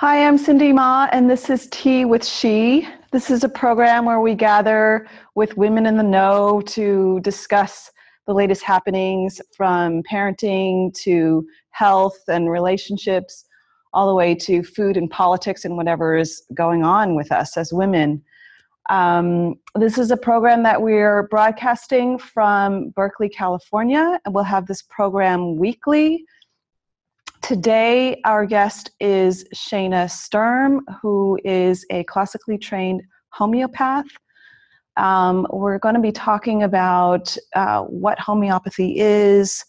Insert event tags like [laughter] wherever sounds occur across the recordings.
Hi, I'm Cindy Ma, and this is Tea with She. This is a program where we gather with women in the know to discuss the latest happenings from parenting to health and relationships, all the way to food and politics and whatever is going on with us as women. Um, this is a program that we're broadcasting from Berkeley, California, and we'll have this program weekly. Today, our guest is Shana Sturm, who is a classically trained homeopath. Um, we're going to be talking about uh, what homeopathy is,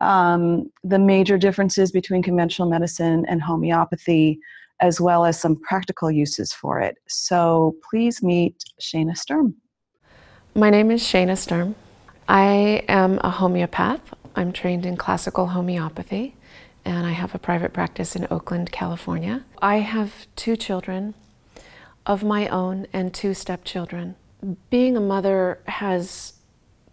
um, the major differences between conventional medicine and homeopathy, as well as some practical uses for it. So please meet Shana Sturm. My name is Shana Sturm. I am a homeopath. I'm trained in classical homeopathy and I have a private practice in Oakland, California. I have two children of my own and two stepchildren. Being a mother has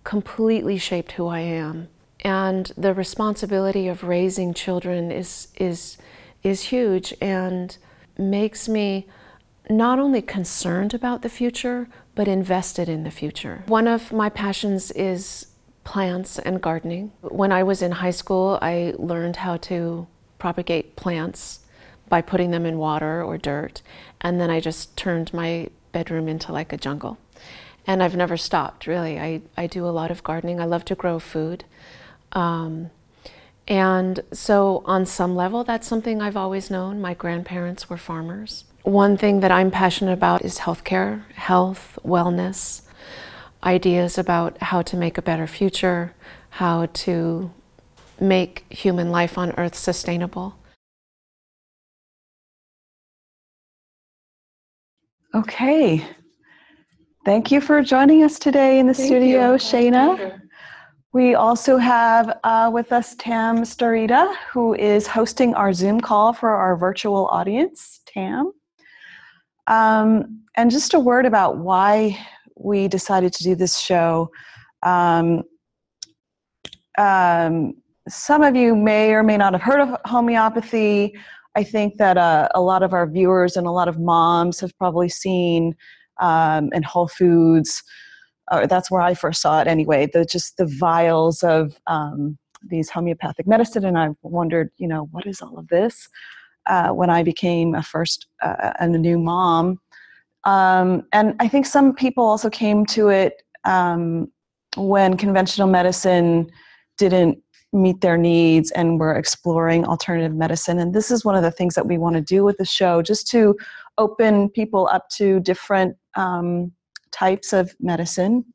completely shaped who I am, and the responsibility of raising children is is is huge and makes me not only concerned about the future but invested in the future. One of my passions is plants and gardening. When I was in high school, I learned how to propagate plants by putting them in water or dirt, and then I just turned my bedroom into like a jungle. And I've never stopped, really. I, I do a lot of gardening. I love to grow food. Um, and so, on some level, that's something I've always known. My grandparents were farmers. One thing that I'm passionate about is healthcare, health, wellness, ideas about how to make a better future, how to make human life on Earth sustainable. Okay. Thank you for joining us today in the Thank studio, you. Shana. We also have uh, with us Tam Starita, who is hosting our Zoom call for our virtual audience. Tam. Um, and just a word about why we decided to do this show. Um, um, some of you may or may not have heard of homeopathy. I think that uh, a lot of our viewers and a lot of moms have probably seen um, in Whole Foods. Or that's where I first saw it anyway. The just the vials of um, these homeopathic medicine, and I wondered, you know, what is all of this? Uh, when I became a first uh, and a new mom, um, and I think some people also came to it um, when conventional medicine didn't meet their needs and were exploring alternative medicine. And this is one of the things that we want to do with the show, just to open people up to different um, types of medicine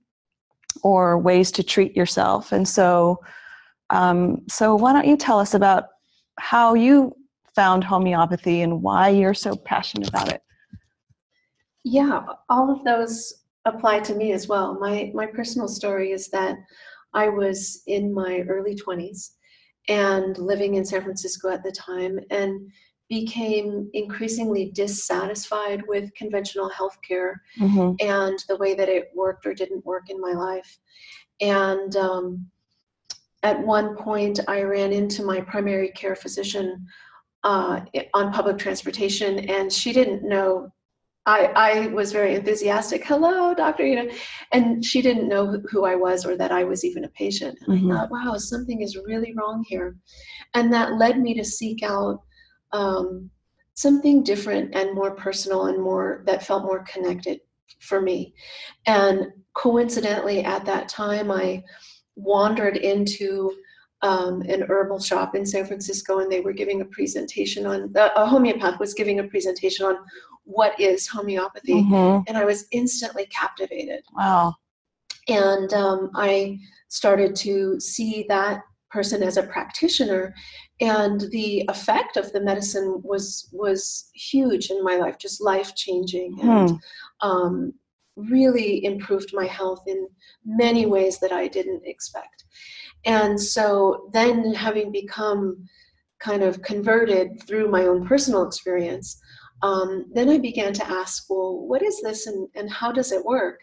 or ways to treat yourself. And so, um, so why don't you tell us about how you found homeopathy and why you're so passionate about it? Yeah, all of those apply to me as well. My my personal story is that I was in my early 20s and living in San Francisco at the time and became increasingly dissatisfied with conventional healthcare mm-hmm. and the way that it worked or didn't work in my life. And um, at one point, I ran into my primary care physician uh, on public transportation, and she didn't know I, I was very enthusiastic. Hello, doctor, you know, and she didn't know who I was or that I was even a patient. And mm-hmm. I thought, wow, something is really wrong here, and that led me to seek out um, something different and more personal and more that felt more connected for me. And coincidentally, at that time, I wandered into um, an herbal shop in San Francisco, and they were giving a presentation on a homeopath was giving a presentation on what is homeopathy, mm-hmm. and I was instantly captivated. Wow! And um, I started to see that person as a practitioner, and the effect of the medicine was was huge in my life, just life changing, hmm. and um, really improved my health in many ways that I didn't expect. And so then, having become kind of converted through my own personal experience, um, then I began to ask, well, what is this and, and how does it work?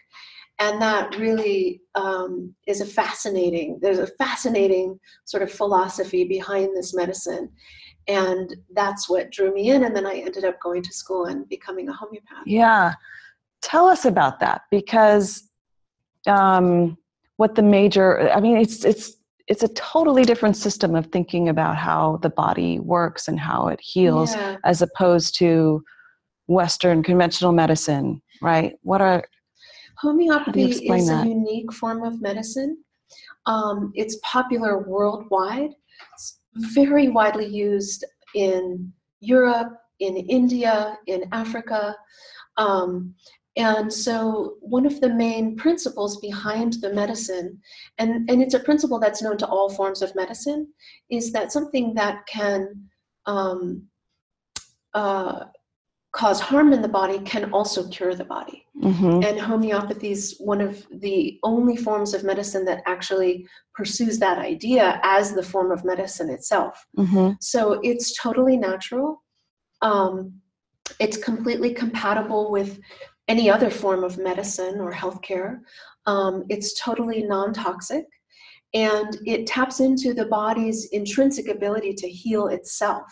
And that really um, is a fascinating, there's a fascinating sort of philosophy behind this medicine. and that's what drew me in and then i ended up going to school and becoming a homeopath Yeah. Tell us about that because um, what the major, I mean, it's, it's, it's a totally different system of thinking about how the body works and how it heals Yeah. as opposed to Western conventional medicine, right? What are, Homeopathy is that? a unique form of medicine. Um, it's popular worldwide. It's very widely used in Europe, in India, in Africa. Um, and so, one of the main principles behind the medicine, and, and it's a principle that's known to all forms of medicine, is that something that can um, uh, cause harm in the body can also cure the body Mhm. and homeopathy is one of the only forms of medicine that actually pursues that idea as the form of medicine itself. Mhm. So it's totally natural. Um, it's completely compatible with any other form of medicine or healthcare. Um, it's totally non toxic and it taps into the body's intrinsic ability to heal itself.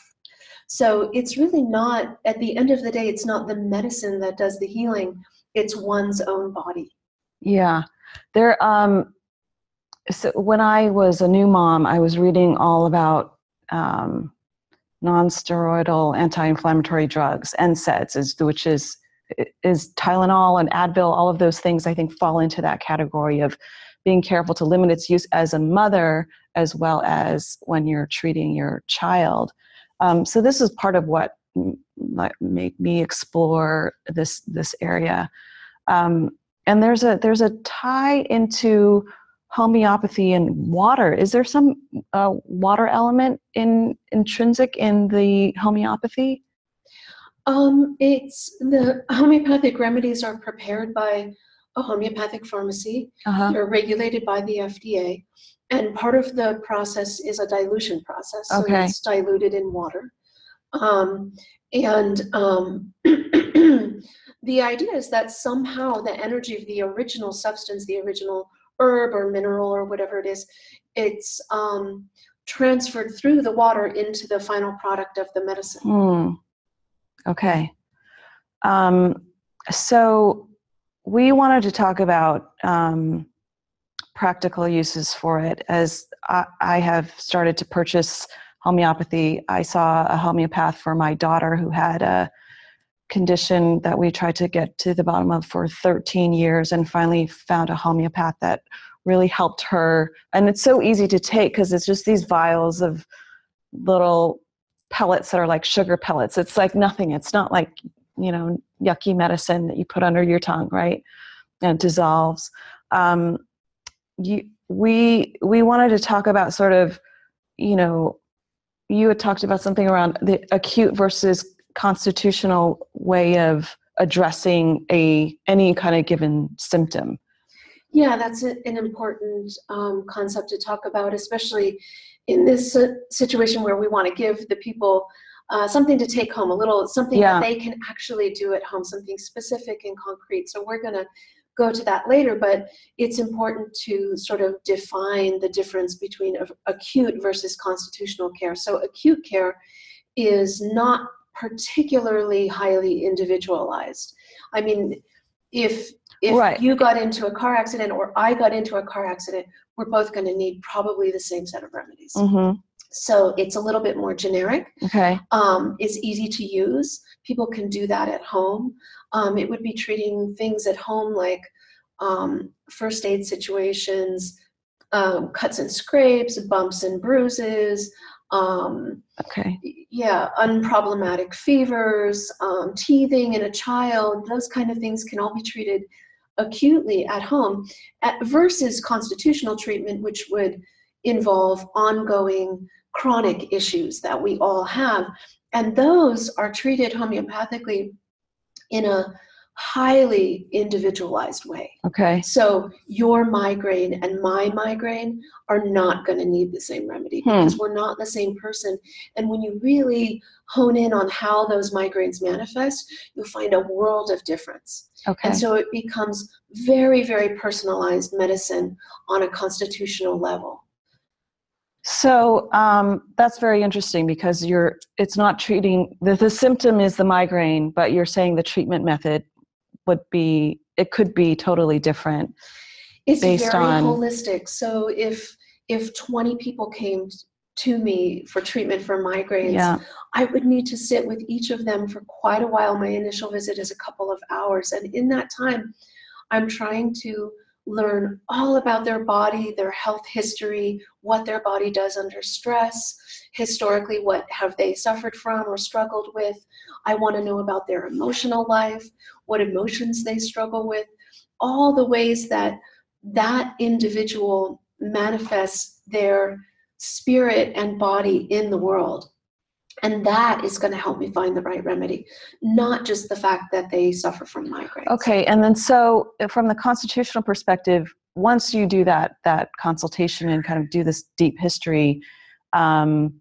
So it's really not, at the end of the day, it's not the medicine that does the healing, it's one's own body. Yeah. There um so when I was a new mom, I was reading all about um non-steroidal anti-inflammatory drugs, NSAIDs, which is is Tylenol and Advil, all of those things I think fall into that category of being careful to limit its use as a mother as well as when you're treating your child. Um, so this is part of what made me explore this this area. Um, and there's a there's a tie into homeopathy and water. Is there some uh, water element in intrinsic in the homeopathy? Um, it's the homeopathic remedies are prepared by a homeopathic pharmacy. Uh-huh. They're regulated by the FDA. And part of the process is a dilution process. So Okay. it's diluted in water. Um, and um, [clears throat] the idea is that somehow the energy of the original substance, the original herb or mineral or whatever it is, it's um, transferred through the water into the final product of the medicine. Hmm. Okay. Um, so we wanted to talk about um, practical uses for it as I, I have started to purchase homeopathy. I saw a homeopath for my daughter who had a condition that we tried to get to the bottom of for 13 years and finally found a homeopath that really helped her. And it's so easy to take because it's just these vials of little pellets that are like sugar pellets. It's like nothing. It's not like, you know, yucky medicine that you put under your tongue, right? And dissolves. Um, you, we we wanted to talk about sort of, you know, you had talked about something around the acute versus constitutional way of addressing a any kind of given symptom. Yeah, that's an important um, concept to talk about, especially in this situation where we want to give the people uh, something to take home, a little something Yeah. that they can actually do at home, something specific and concrete. So we're going to go to that later, but it's important to sort of define the difference between acute versus constitutional care. So acute care is not particularly highly individualized. I mean, if if Right. you got into a car accident or I got into a car accident, we're both going to need probably the same set of remedies. Mm-hmm. So it's a little bit more generic. Okay. Um, it's easy to use. People can do that at home. Um, it would be treating things at home like um, first aid situations, um, cuts and scrapes, bumps and bruises, um, Okay. yeah, unproblematic fevers, um, teething in a child, those kind of things can all be treated acutely at home at, versus constitutional treatment, which would involve ongoing chronic issues that we all have. And those are treated homeopathically in a highly individualized way. Okay. So your migraine and my migraine are not going to need the same remedy Hmm. because we're not the same person. And when you really hone in on how those migraines manifest, you'll find a world of difference. Okay. And so it becomes very, very personalized medicine on a constitutional level. So um, that's very interesting because you're it's not treating the, the symptom is the migraine, but you're saying the treatment method would be it could be totally different. It's based very on- holistic. So if if 20 people came to me for treatment for migraines, Yeah. I would need to sit with each of them for quite a while. My initial visit is a couple of hours. And in that time, I'm trying to learn all about their body, their health history, what their body does under stress, historically, what have they suffered from or struggled with. I want to know about their emotional life, what emotions they struggle with, all the ways that that individual manifests their spirit and body in the world. And that is going to help me find the right remedy, not just the fact that they suffer from migraines. Okay, and then so uh, from the constitutional perspective, once you do that that consultation and kind of do this deep history, um,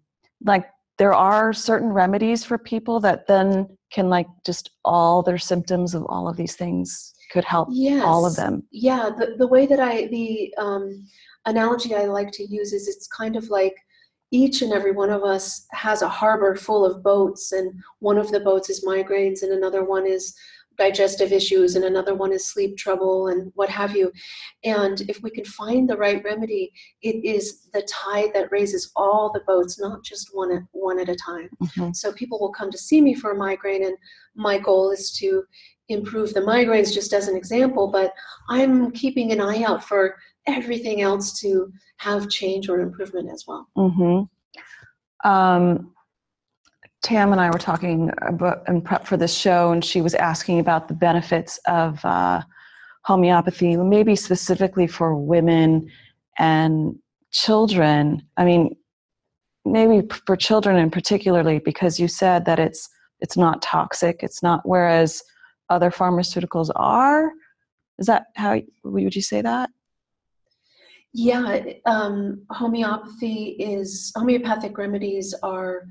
like there are certain remedies for people that then can like just all their symptoms of all of these things could help Yes. all of them. Yeah, the, the way that I, the um, analogy I like to use is it's kind of like each and every one of us has a harbor full of boats, and one of the boats is migraines, and another one is digestive issues, and another one is sleep trouble, and what have you. And if we can find the right remedy, it is the tide that raises all the boats, not just one at, one at a time. Mhm. So people will come to see me for a migraine, and my goal is to improve the migraines, just as an example. But I'm keeping an eye out for everything else to have change or improvement as well. Mm-hmm. Um, Tam and I were talking about in prep for this show, and she was asking about the benefits of uh, homeopathy, maybe specifically for women and children. I mean, maybe for children in particularly, because you said that it's it's not toxic. It's not whereas other pharmaceuticals are. Is that how would you say that? Yeah, um, homeopathy is homeopathic remedies are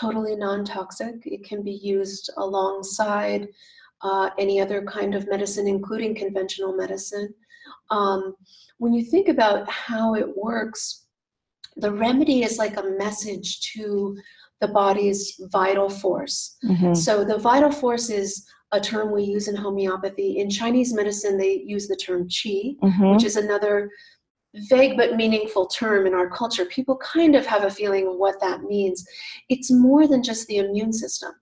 totally non-toxic. It can be used alongside uh, any other kind of medicine, including conventional medicine. Um, when you think about how it works, the remedy is like a message to the body's vital force. Mhm. So the vital force is a term we use in homeopathy. In Chinese medicine, they use the term qi, Mhm. which is another vague but meaningful term in our culture. People kind of have a feeling of what that means. It's more than just the immune system.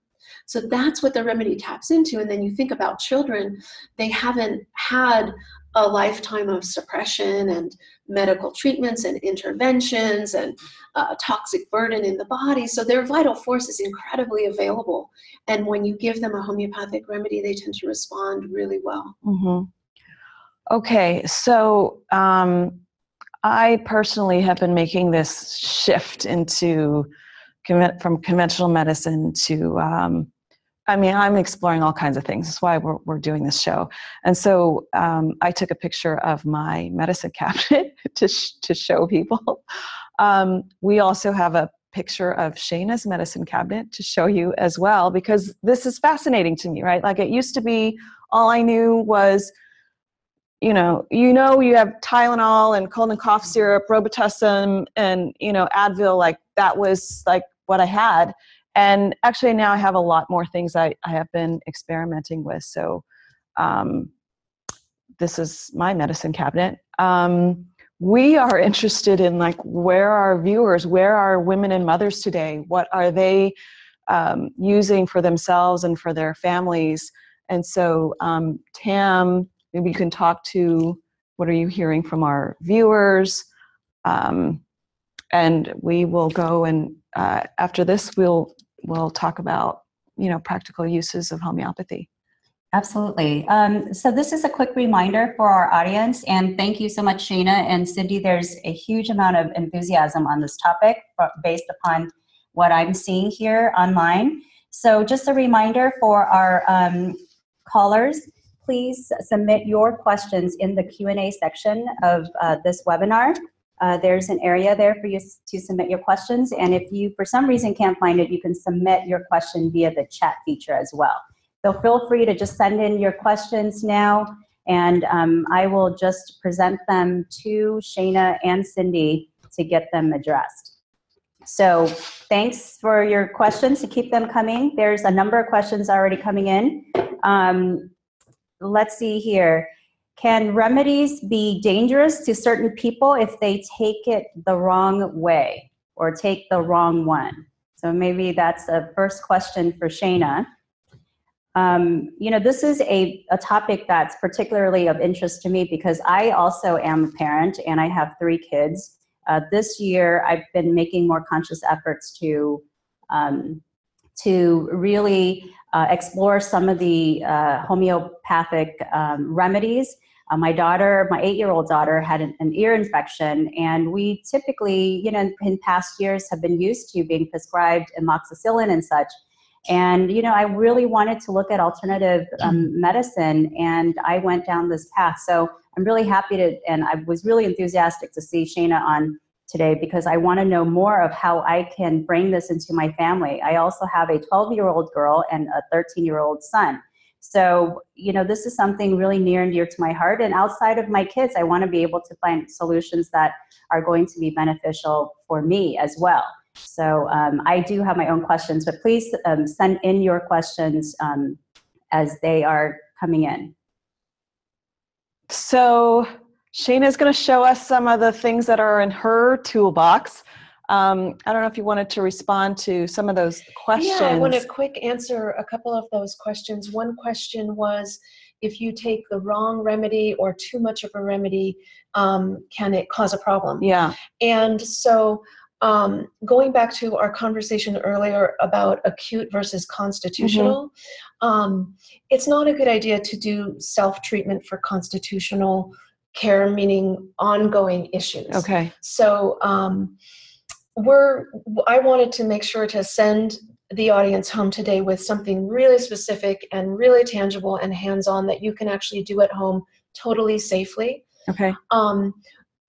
So that's what the remedy taps into. And then you think about children, they haven't had a lifetime of suppression and medical treatments and interventions and uh, toxic burden in the body. So their vital force is incredibly available. And when you give them a homeopathic remedy, they tend to respond really well. hmm Okay, so um, I personally have been making this shift into from conventional medicine to. Um, I mean, I'm exploring all kinds of things. That's why we're we're doing this show. And so um, I took a picture of my medicine [laughs] cabinet to sh- to show people. Um, we also have a picture of Shana's medicine cabinet to show you as well because this is fascinating to me, right? Like it used to be all I knew was you know, you know, you have Tylenol and cold and cough syrup, Robitussin, and you know, Advil. Like that was like what I had. And actually, now I have a lot more things I, I have been experimenting with. So, um, this is my medicine cabinet. Um, we are interested in like where are viewers, where are women and mothers today? What are they um, using for themselves and for their families? And so, um, Tam, maybe you can talk to what are you hearing from our viewers um, and we will go and uh, after this we'll we'll talk about you know practical uses of homeopathy Absolutely. Um, so this is a quick reminder for our audience, and thank you so much, Shana and Cindy. There's a huge amount of enthusiasm on this topic based upon what I'm seeing here online. So just a reminder for our um, callers, please submit your questions in the Q&A section of uh, this webinar. Uh, there's an area there for you to submit your questions, and if you, for some reason, can't find it, you can submit your question via the chat feature as well. So feel free to just send in your questions now, and um, I will just present them to Shana and Cindy to get them addressed. So thanks for your questions to keep them coming. There's a number of questions already coming in. Um, let's see here. Can remedies be dangerous to certain people if they take it the wrong way or take the wrong one? So maybe that's a first question for Shana. Um, you know, this is a, a topic that's particularly of interest to me because I also am a parent and I have three kids. Uh, this year, I've been making more conscious efforts to um, to really uh, explore some of the uh, homeopathic um, remedies. Uh, my daughter, my eight-year-old daughter, had an, an, ear infection, and we typically, you know, in past years, have been used to being prescribed amoxicillin and such. And you know, I really wanted to look at alternative um, medicine, and I went down this path. So I'm really happy to, and I was really enthusiastic to see Shana on today because I want to know more of how I can bring this into my family. I also have a 12 year old girl and a 13 year old son. So, you know, this is something really near and dear to my heart. And outside of my kids, I want to be able to find solutions that are going to be beneficial for me as well. So um, I do have my own questions, but please um, send in your questions um, as they are coming in. So Shana is going to show us some of the things that are in her toolbox. Um, I don't know if you wanted to respond to some of those questions. Yeah, I want to quick answer a couple of those questions. One question was if you take the wrong remedy or too much of a remedy, um, can it cause a problem? Yeah. And so um, going back to our conversation earlier about acute versus constitutional, mm-hmm. um, it's not a good idea to do self treatment for constitutional care, meaning ongoing issues. Okay. So um, we're. I wanted to make sure to send the audience home today with something really specific and really tangible and hands-on that you can actually do at home totally safely. Okay. Um,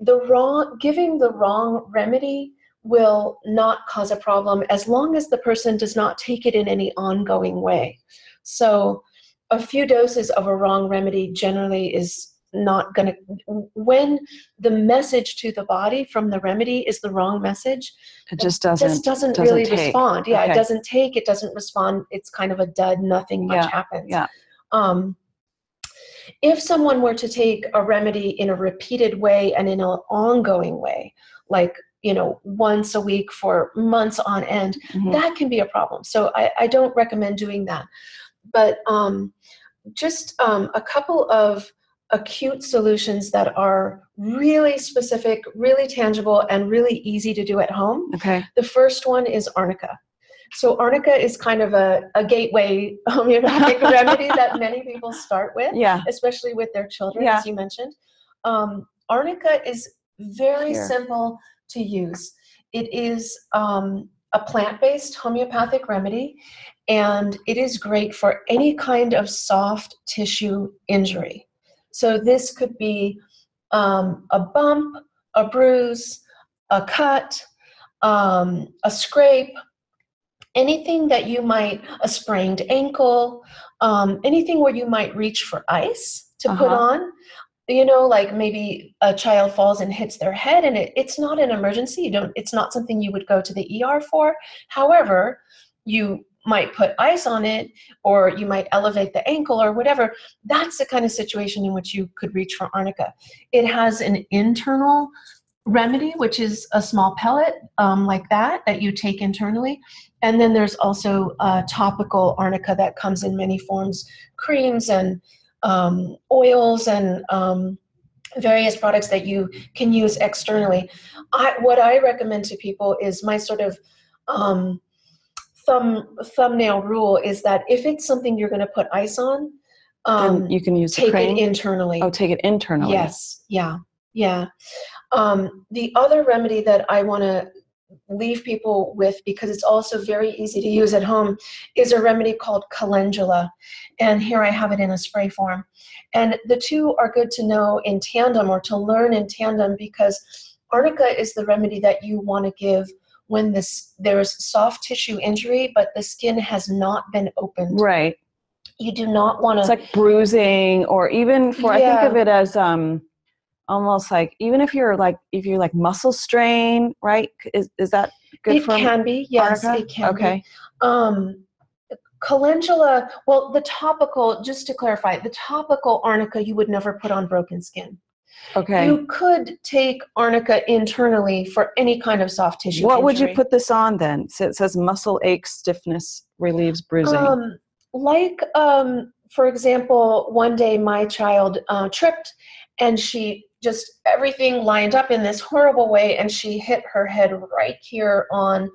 the wrong giving the wrong remedy will not cause a problem as long as the person does not take it in any ongoing way. So, a few doses of a wrong remedy generally is not going to when the message to the body from the remedy is the wrong message it just doesn't just doesn't, doesn't really take. respond yeah okay. it doesn't take it doesn't respond it's kind of a dud nothing much yeah. happens yeah um if someone were to take a remedy in a repeated way and in an ongoing way like you know once a week for months on end mm-hmm. that can be a problem so I, I don't recommend doing that but um, just um, a couple of acute solutions that are really specific really tangible and really easy to do at home okay the first one is arnica so arnica is kind of a, a gateway [laughs] homeopathic [laughs] remedy that many people start with yeah especially with their children yeah. as you mentioned um, arnica is very Here. simple to use. It is um, a plant based homeopathic remedy, and it is great for any kind of soft tissue injury. So, this could be um, a bump, a bruise, a cut, um, a scrape, anything that you might, a sprained ankle, um, anything where you might reach for ice to uh-huh. put on. You know like maybe a child falls and hits their head and it, it's not an emergency. You don't it's not something you would go to the er for. However you might put ice on it or you might elevate the ankle or whatever that's the kind of situation in which you could reach for arnica it has an internal remedy which is a small pellet um, like that that you take internally and then there's also a topical arnica that comes in many forms creams and um, oils and um, various products that you can use externally. I, what I recommend to people is my sort of um, thumb thumbnail rule is that if it's something you're going to put ice on, um, you can use take it internally. Oh, take it internally. Yes. Yeah. Yeah. Um, the other remedy that I want to leave people with because it's also very easy to use at home is a remedy called calendula and here i have it in a spray form and the two are good to know in tandem or to learn in tandem because arnica is the remedy that you want to give when this there's soft tissue injury but the skin has not been opened right you do not want to it's like bruising or even for yeah. i think of it as um almost like even if you're like if you're like muscle strain right is, is that good it for can be, yes, arnica? it can be. okay. Um, calendula, well, the topical, just to clarify, the topical arnica you would never put on broken skin. Okay. You could take arnica internally for any kind of soft tissue. what would you put this on then? So it says muscle ache, stiffness, relieves bruising. Um, like, um, for example, one day my child uh, tripped and she just everything lined up in this horrible way and she hit her head right here on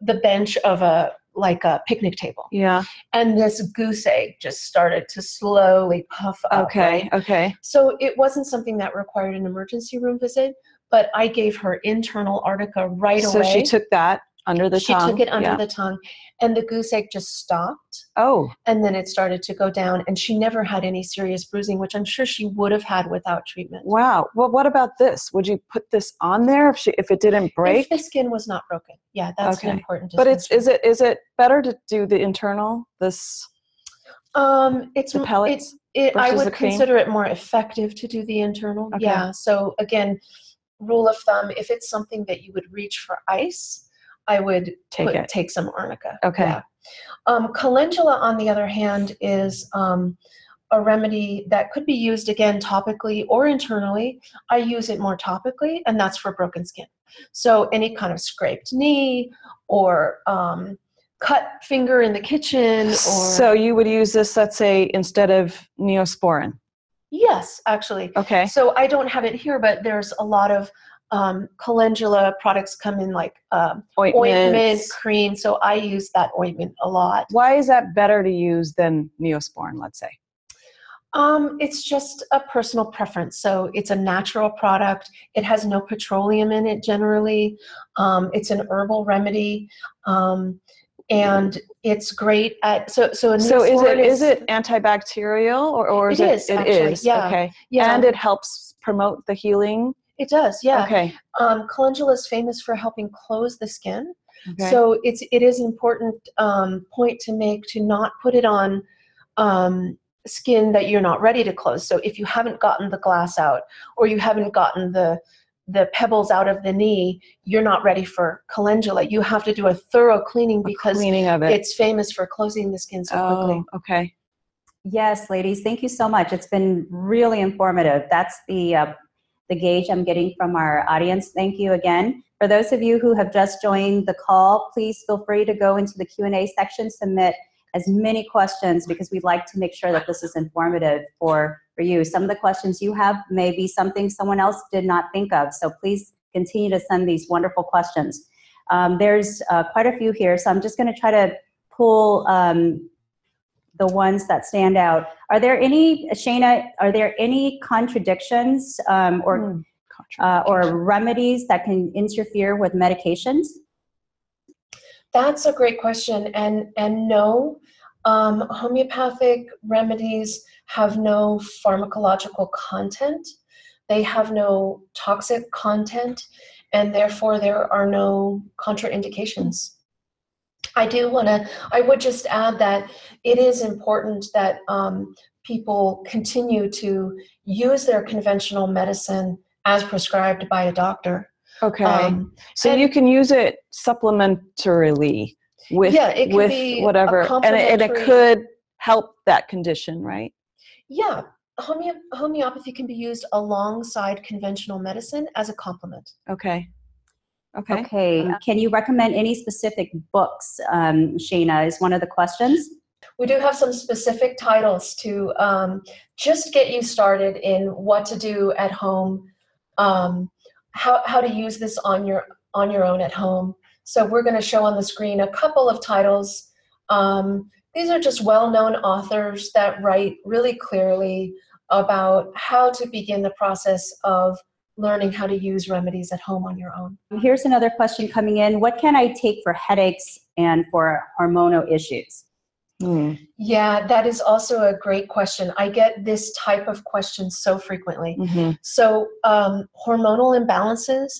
the bench of a like a picnic table yeah. and this goose egg just started to slowly puff up Okay. right? Okay. so it wasn't something that required an emergency room visit but i gave her internal arnica right so away she took that under the she tongue. took it under yeah. the tongue and the goose egg just stopped Oh, and then it started to go down and she never had any serious bruising which i'm sure she would have had without treatment wow. Well, what about this? Would you put this on there if she if it didn't break? if the skin was not broken yeah that's Okay. an important But it's is it is it better to do the internal this um it's the m- pellets it, i would consider it more effective to do the internal Okay. yeah so again rule of thumb if it's something that you would reach for ice i would Take put, it. take some arnica Okay. yeah. um, calendula on the other hand is um, a remedy that could be used again topically or internally i use it more topically and that's for broken skin so any kind of scraped knee or um, cut finger in the kitchen or So you would use this, let's say, instead of neosporin. yes actually Okay. So I don't have it here, but there's a lot of um, calendula products come in like um, ointment, cream. So I use that ointment a lot. Why is that better to use than neosporin? Let's say. Um, it's just a personal preference. So it's a natural product. It has no petroleum in it generally. Um, it's an herbal remedy. Um, and it's great at so so So is it Neosporin is it antibacterial or, or is It it? is, it actually, is, yeah. Okay. yeah And it helps promote the healing. It does yeah Okay. um, calendula is famous for helping close the skin okay. So it's it is an important um, point to make to not put it on um, skin that you're not ready to close. So if you haven't gotten the glass out or you haven't gotten the the pebbles out of the knee, you're not ready for calendula. You have to do a thorough cleaning because cleaning of it. it's famous for closing the skin so quickly. oh, okay. Yes, ladies, thank you so much. It's been really informative. That's the uh, the gauge I'm getting from our audience. Thank you again. For those of you who have just joined the call, please feel free to go into the Q&A section, submit as many questions because we'd like to make sure that this is informative for, for you. Some of the questions you have may be something someone else did not think of, so please continue to send these wonderful questions. Um, there's uh, quite a few here, so I'm just going to try to pull um, the ones that stand out. Are there any, Shana, are there any contradictions um, or, Hmm. uh, or remedies that can interfere with medications? That's a great question, and and no, um, homeopathic remedies have no pharmacological content. They have no toxic content, and therefore there are no contraindications. I do want to. I would just add that it is important that um, people continue to use their conventional medicine as prescribed by a doctor. Okay. Um, so you can use it supplementarily with Yeah, it with be whatever, and it, and it could help that condition, right? Yeah, homeo- homeopathy can be used alongside conventional medicine as a complement. Okay. Okay. Okay. Can you recommend any specific books, um, Shana, is one of the questions? We do have some specific titles to um, just get you started in what to do at home, um, how, how to use this on your on your own at home. So we're going to show on the screen a couple of titles. Um, these are just well-known authors that write really clearly about how to begin the process of learning how to use remedies at home on your own. Here's another question coming in. What can I take for headaches and for hormonal issues? Hmm. Yeah, that is also a great question. I get this type of question so frequently. Mhm. So, um, hormonal imbalances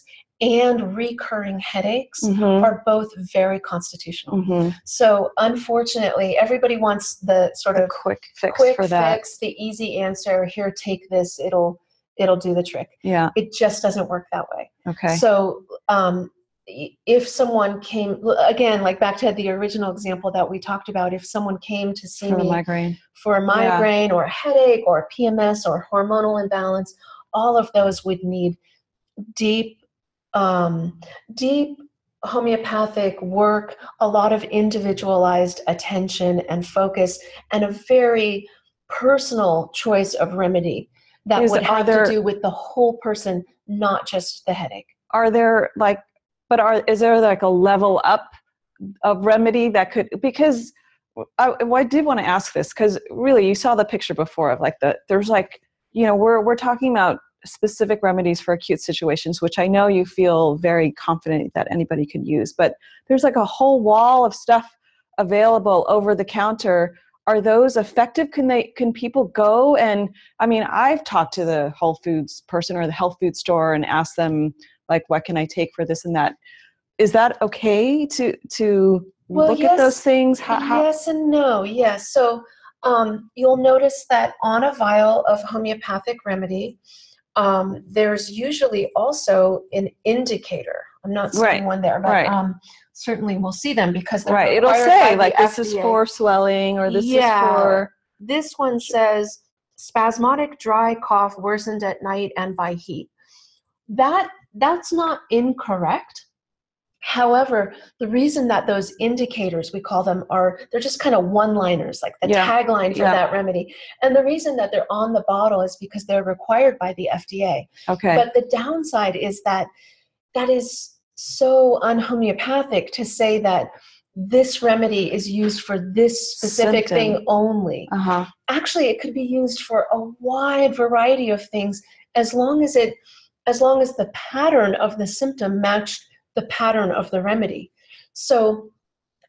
and recurring headaches Mhm. are both very constitutional. Mhm. So, unfortunately, everybody wants the sort A of quick fix quick for that. fix, the easy answer. Here, take this. It'll it'll do the trick. Yeah. It just doesn't work that way. Okay. So, um, if someone came again like back to the original example that we talked about if someone came to see For me migraine. for a migraine or a headache or a pms or hormonal imbalance all of those would need deep um, deep homeopathic work a lot of individualized attention and focus and a very personal choice of remedy that Is- would have there- to do with the whole person not just the headache. Are there like, but are is there like a level up of remedy that could because I, I did want to ask this because really you saw the picture before of like the there's like you know we're we're talking about specific remedies for acute situations which I know you feel very confident that anybody could use but there's like a whole wall of stuff available over the counter are those effective can they can people go and i mean i've talked to the whole foods person or the health food store and asked them like what can i take for this and that is that okay to to Well, look yes. at those things how, how yes and no yes so um, you'll notice that on a vial of homeopathic remedy um, there's usually also an indicator i'm not seeing Right, one there but right. um, certainly we'll see them because they're right it'll say like this is for swelling or this Yeah. is for this one says spasmodic dry cough worsened at night and by heat that that's not incorrect however the reason that those indicators we call them are they're just kind of one liners like the Yeah. tagline for Yeah. that remedy and the reason that they're on the bottle is because they're required by the fda okay but the downside is that that is so unhomeopathic to say that this remedy is used for this specific Symptom. thing only. uh-huh Actually, it could be used for a wide variety of things as long as it as long as the pattern of the symptom matched the pattern of the remedy. So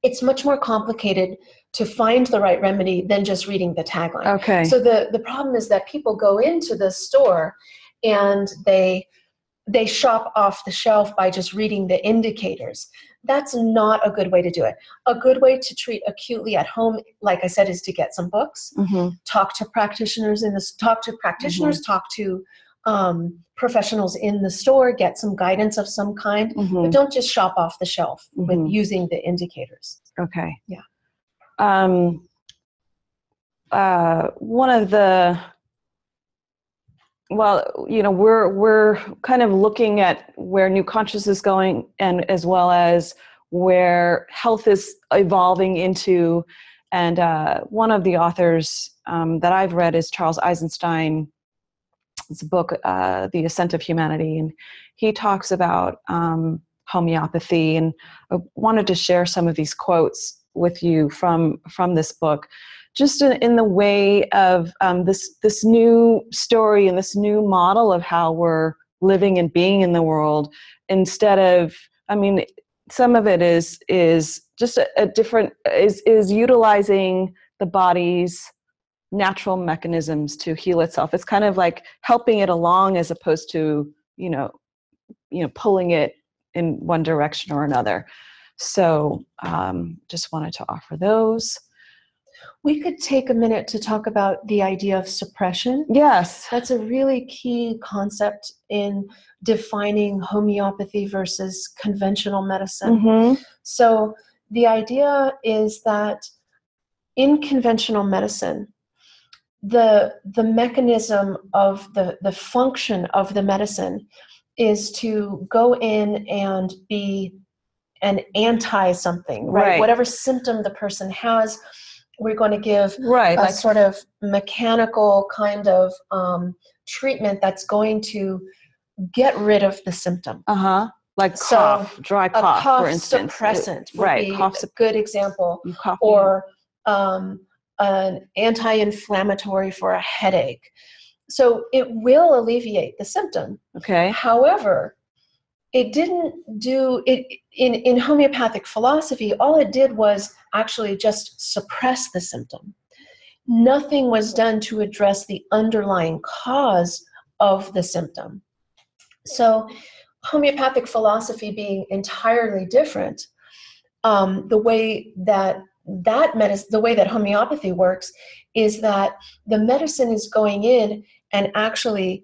it's much more complicated to find the right remedy than just reading the tagline. okay So the the problem is that people go into the store and they they shop off the shelf by just reading the indicators. That's not a good way to do it. A good way to treat acutely at home, like I said, is to get some books, hmm talk to practitioners in this, talk to practitioners, talk to um, professionals in the store, get some guidance of some kind, hmm but don't just shop off the shelf with Mhm. using the indicators. Okay. Yeah. Um, uh, one of the well, you know, we're we're kind of looking at where new consciousness is going, and as well as where health is evolving into. And uh, one of the authors um, that I've read is Charles Eisenstein. It's a book, uh, The Ascent of Humanity, and he talks about um, homeopathy. And I wanted to share some of these quotes with you from from this book, just in, in the way of um, this this new story and this new model of how we're living and being in the world. Instead of, I mean, some of it is is just a, a different is is utilizing the body's natural mechanisms to heal itself. It's kind of like helping it along as opposed to you know you know pulling it in one direction or another. So um, just wanted to offer those. We could take a minute to talk about the idea of suppression. Yes. That's a really key concept in defining homeopathy versus conventional medicine. Mm-hmm. So, the idea is that in conventional medicine, the, the mechanism of the, the function of the medicine is to go in and be an anti something, right? Right. Whatever symptom the person has, we're going to give Right. a Like sort of mechanical kind of um, treatment that's going to get rid of the symptom. uh huh. Like So, cough, dry cough, cough for instance. suppressant would right. Cough a good example, or um, an anti-inflammatory for a headache. So it will alleviate the symptom. Okay. However, it didn't do it in, in homeopathic philosophy, all it did was actually just suppress the symptom. Nothing was done to address the underlying cause of the symptom. So, homeopathic philosophy being entirely different, um, the way that that medicine, the way that homeopathy works, is that the medicine is going in and actually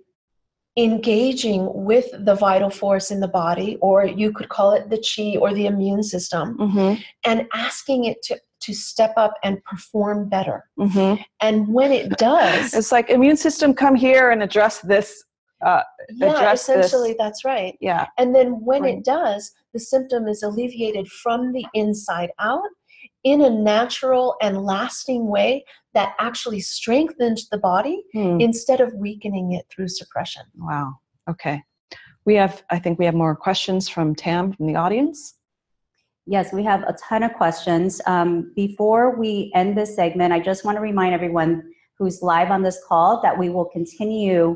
engaging with the vital force in the body, or you could call it the chi or the immune system, Mm-hmm. and asking it to, to step up and perform better. Mm-hmm. And when it does, It's like immune system, come here and address this. Uh, yeah, address this. essentially that's right. yeah. And then when Right. it does, the symptom is alleviated from the inside out in a natural and lasting way that actually strengthens the body Hmm. instead of weakening it through suppression. Wow. Okay. We have, I think we have more questions from Tam from the audience. Yes, we have a ton of questions. Um, before we end this segment, I just want to remind everyone who's live on this call that we will continue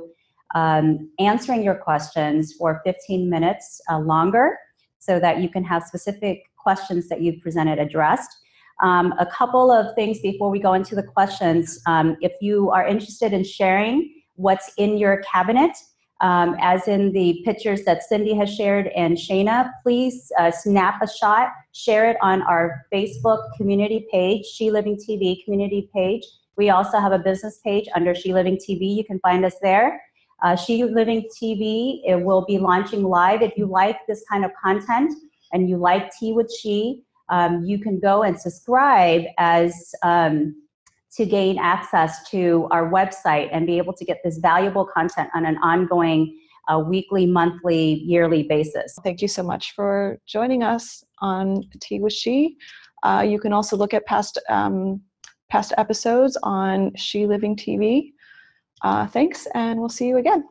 um, answering your questions for 15 minutes uh, longer so that you can have specific questions that you've presented addressed. Um, a couple of things before we go into the questions. Um, if you are interested in sharing what's in your cabinet, um, as in the pictures that Cindy has shared and Shana, please uh, snap a shot, share it on our Facebook community page, She Living TV community page. We also have a business page under She Living TV. You can find us there. Uh, she Living TV it will be launching live. If you like this kind of content and you like Tea with She, um, you can go and subscribe as um, to gain access to our website and be able to get this valuable content on an ongoing uh, weekly, monthly, yearly basis. Thank you so much for joining us on Tea with She. Uh, you can also look at past um, past episodes on She Living TV. Uh, thanks, and we'll see you again.